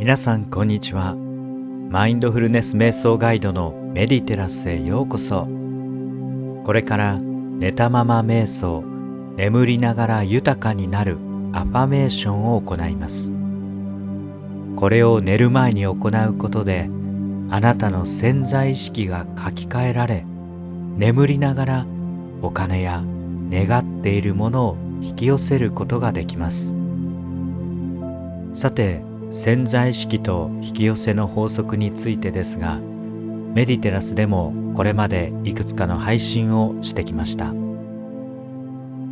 皆さんこんにちは。マインドフルネス瞑想ガイドのメディテラスへようこそ。これから寝たまま瞑想眠りながら豊かになるアファメーションを行います。これを寝る前に行うことであなたの潜在意識が書き換えられ眠りながらお金や願っているものを引き寄せることができます。さて潜在意識と引き寄せの法則についてですがメディテラスでもこれまでいくつかの配信をしてきました。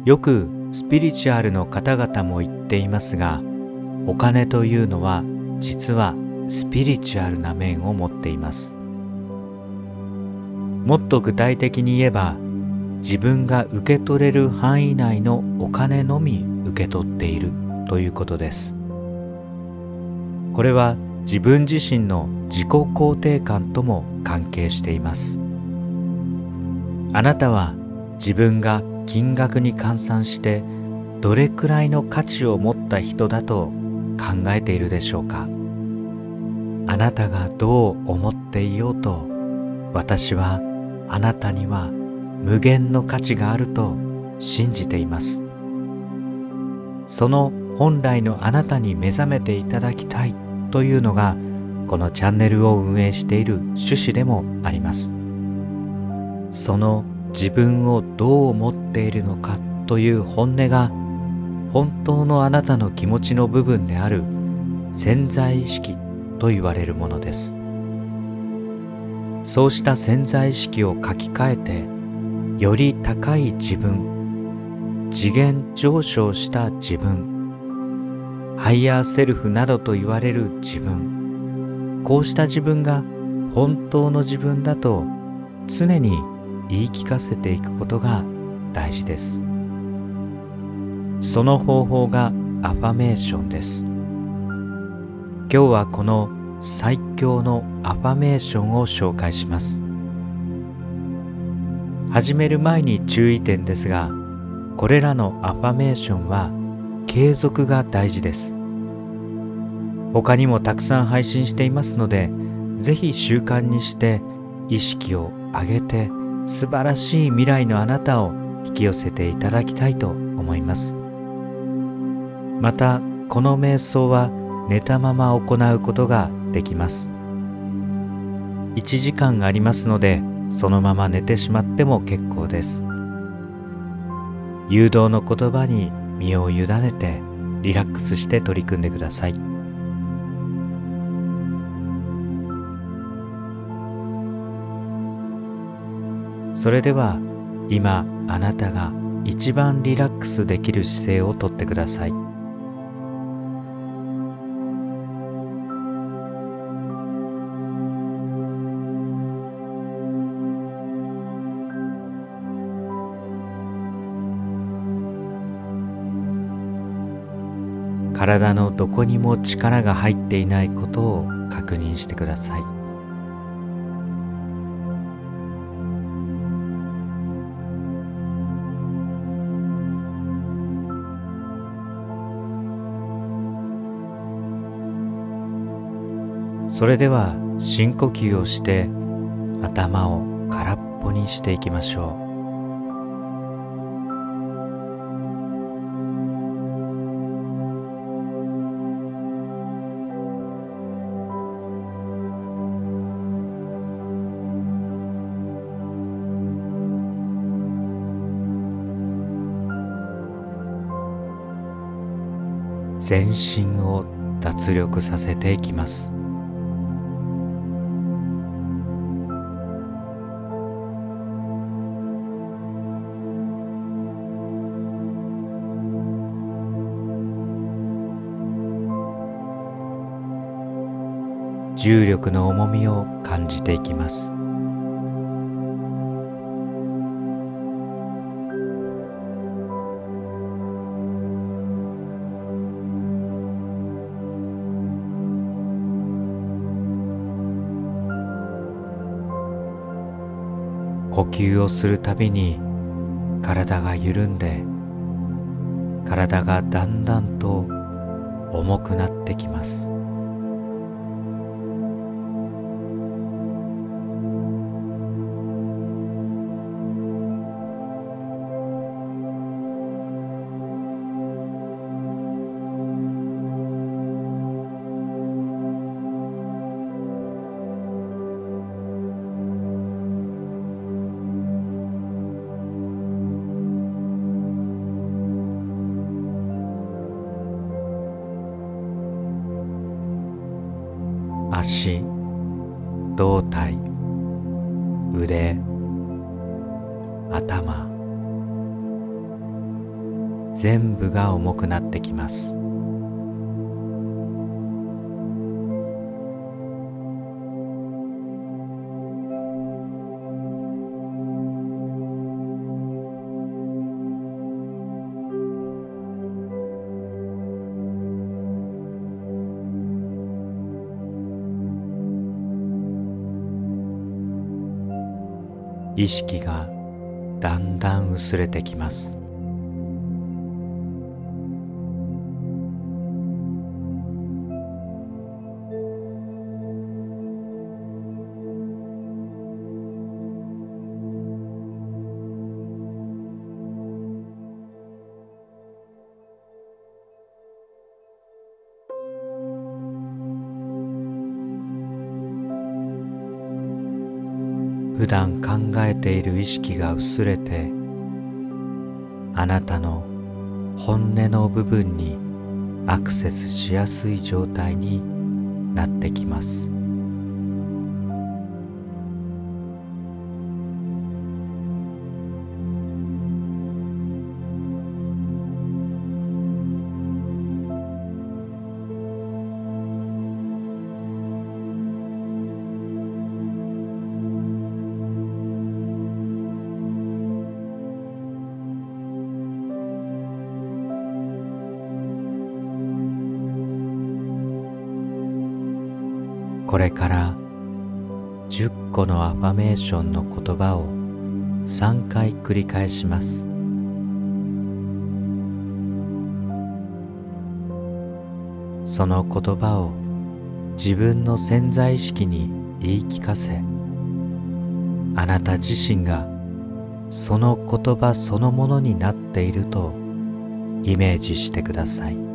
よくスピリチュアルの方々も言っていますがお金というのは実はスピリチュアルな面を持っています。もっと具体的に言えば自分が受け取れる範囲内のお金のみ受け取っているということです。これは自分自身の自己肯定感とも関係しています。あなたは自分が金額に換算してどれくらいの価値を持った人だと考えているでしょうか？あなたがどう思っていようと私はあなたには無限の価値があると信じています。その本来のあなたに目覚めていただきたいというのがこのチャンネルを運営している趣旨でもあります。その自分をどう思っているのかという本音が本当のあなたの気持ちの部分である潜在意識と言われるものです。そうした潜在意識を書き換えてより高い自分次元上昇した自分ハイヤーセルフなどと言われる自分。こうした自分が本当の自分だと常に言い聞かせていくことが大事です。その方法がアファメーションです。今日はこの最強のアファメーションを紹介します。始める前に注意点ですがこれらのアファメーションは継続が大事です。他にもたくさん配信していますのでぜひ習慣にして意識を上げて素晴らしい未来のあなたを引き寄せていただきたいと思います。またこの瞑想は寝たまま行うことができます。1時間ありますのでそのまま寝てしまっても結構です。誘導の言葉に身を委ねてリラックスして取り組んでください。それでは今あなたが一番リラックスできる姿勢をとってください。体のどこにも力が入っていないことを確認してください。それでは深呼吸をして頭を空っぽにしていきましょう。全身を脱力させていきます。重力の重みを感じていきます。吸をするたびに体が緩んで体がだんだんと重くなってきます。全部が重くなってきます。意識がだんだん薄れてきます。ている意識が薄れてあなたの本音の部分にアクセスしやすい状態になってきます。ファメーションの言葉を3回繰り返します。その言葉を自分の潜在意識に言い聞かせあなた自身がその言葉そのものになっているとイメージしてください。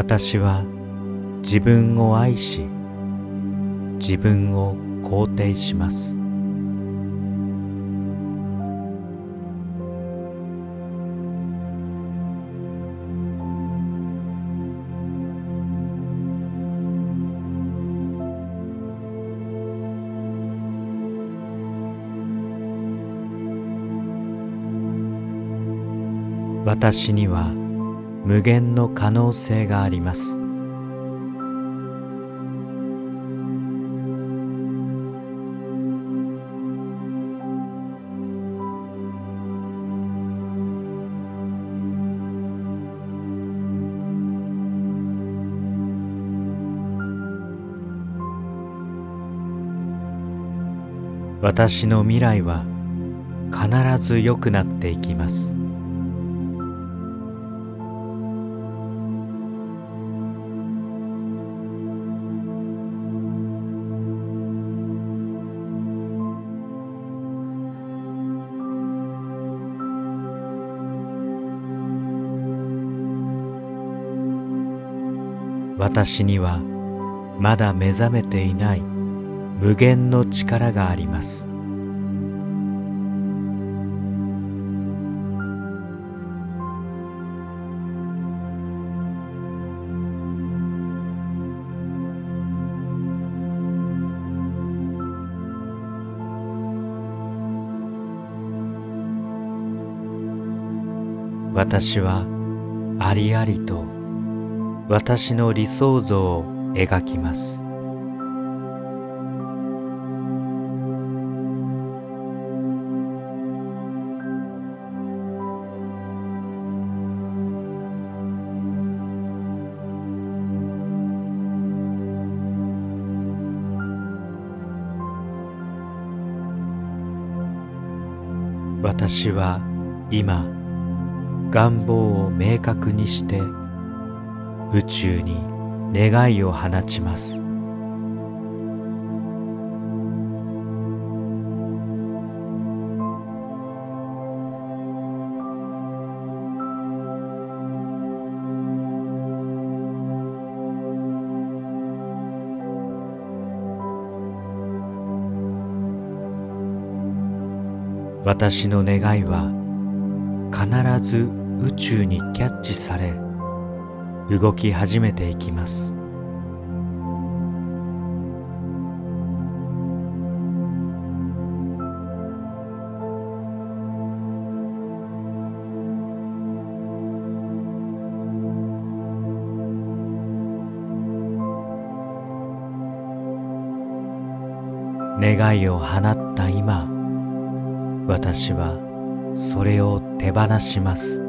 私は自分を愛し自分を肯定します。私には無限の可能性があります私の未来は必ず良くなっていきます。私にはまだ目覚めていない無限の力があります。私はありありと私の理想像を描きます。私は今願望を明確にして宇宙に願いを放ちます。私の願いは必ず宇宙にキャッチされ動き始めていきます。願いを放った今私はそれを手放します。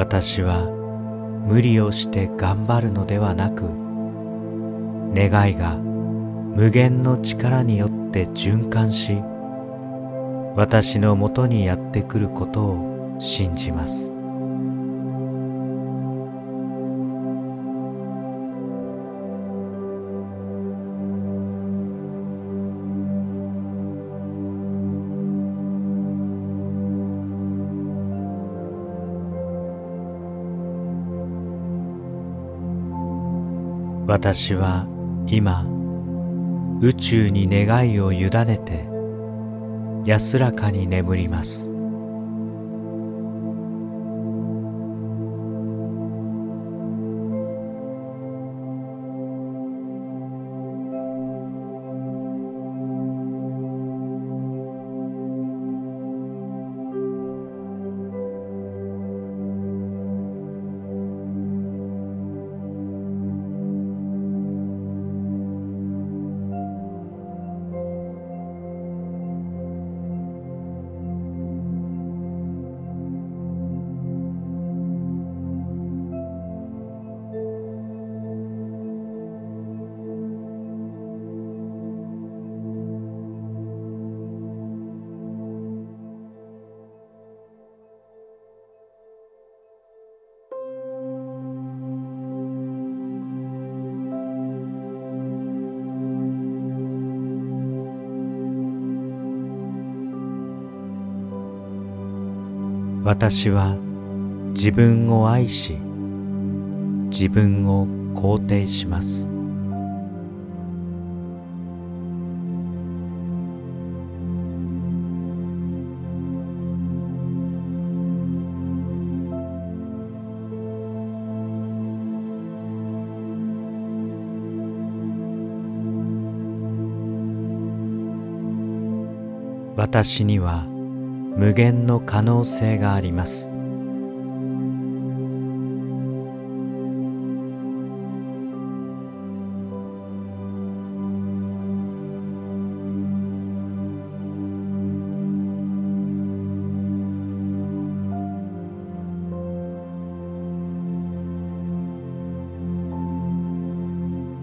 私は無理をして頑張るのではなく願いが無限の力によって循環し私のもとにやってくることを信じます。私は今宇宙に願いを委ねて安らかに眠ります。私は自分を愛し自分を肯定します。私には無限の可能性があります。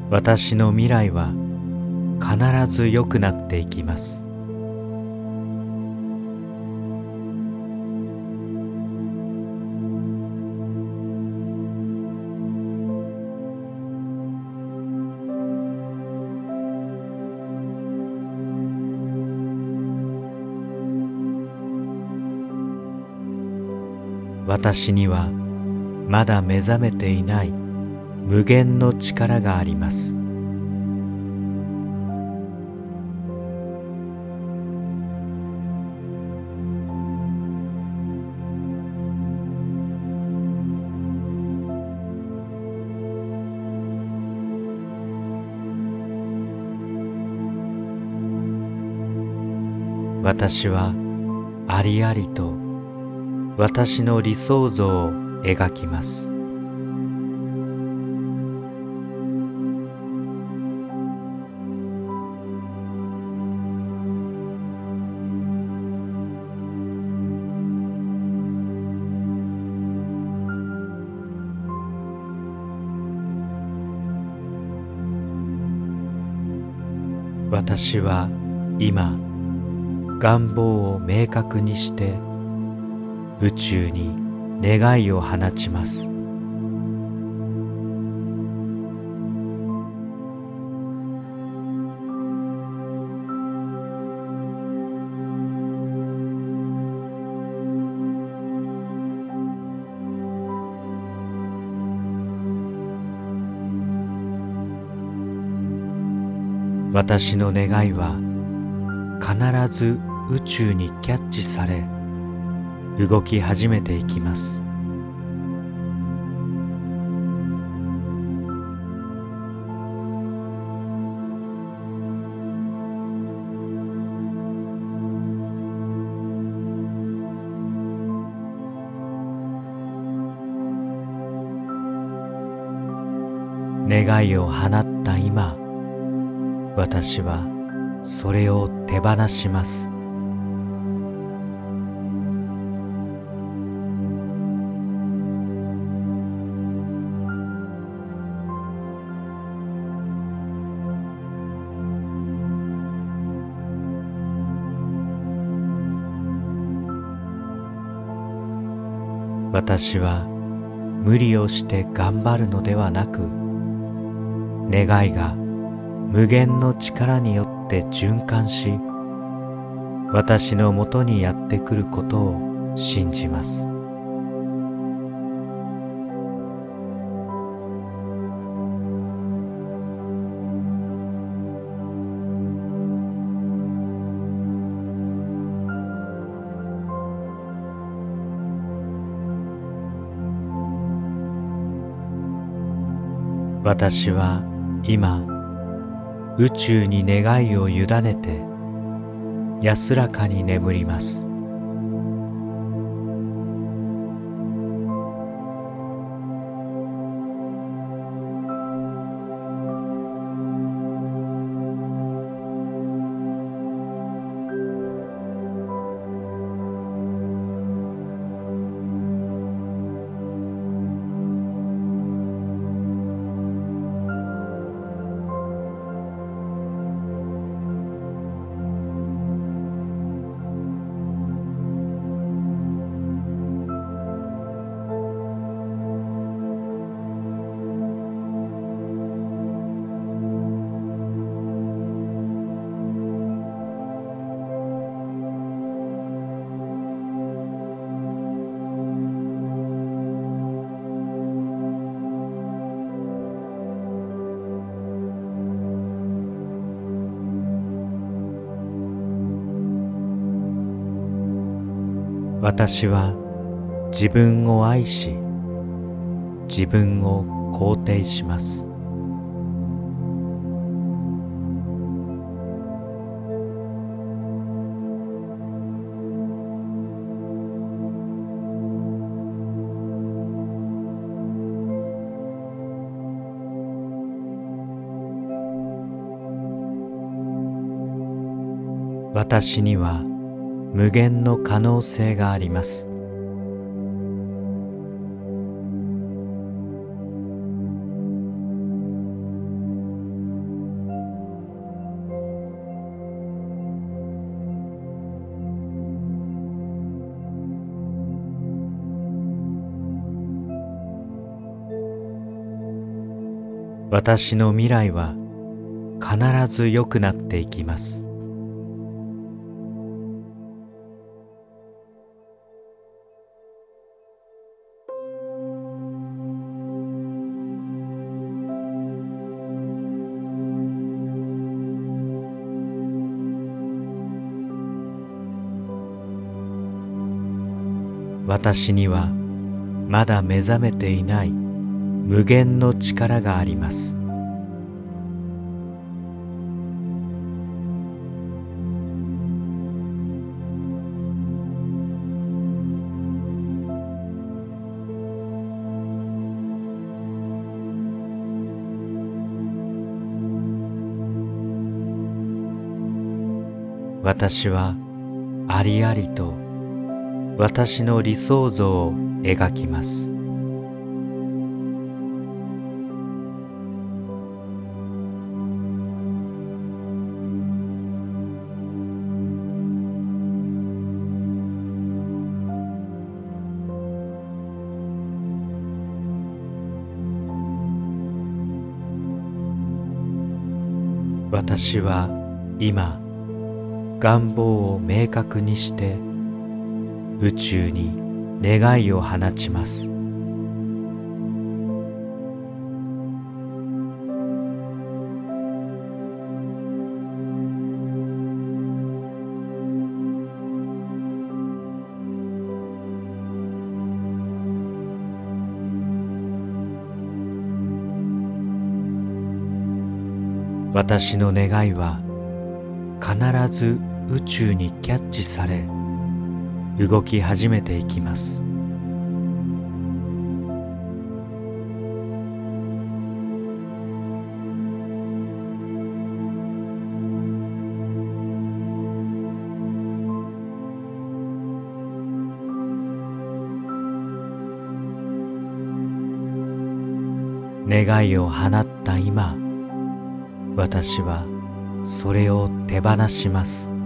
私の未来は必ず良くなっていきます。私にはまだ目覚めていない無限の力があります。私はありありと私の理想像を描きます。私は今願望を明確にして宇宙に願いを放ちます。私の願いは必ず宇宙にキャッチされ動き始めていきます。願いを放った今私はそれを手放します。私は無理をして頑張るのではなく願いが無限の力によって循環し私のもとにやってくることを信じます。私は今宇宙に願いを委ねて安らかに眠ります。私は自分を愛し自分を肯定します。私には無限の可能性があります。私の未来は必ず良くなっていきます。私にはまだ目覚めていない無限の力があります。私はありありと私の理想像を描きます。私は今願望を明確にして宇宙に願いを放ちます。私の願いは必ず宇宙にキャッチされ動き始めていきます。願いを放った今私はそれを手放します。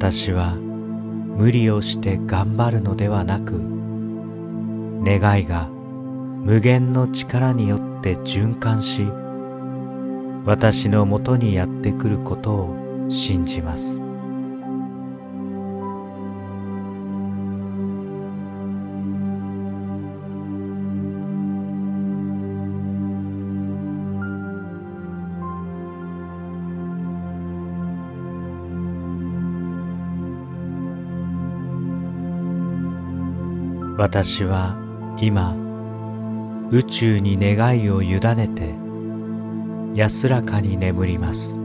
私は無理をして頑張るのではなく願いが無限の力によって循環し私のもとにやってくることを信じます。私は今宇宙に願いを委ねて安らかに眠ります。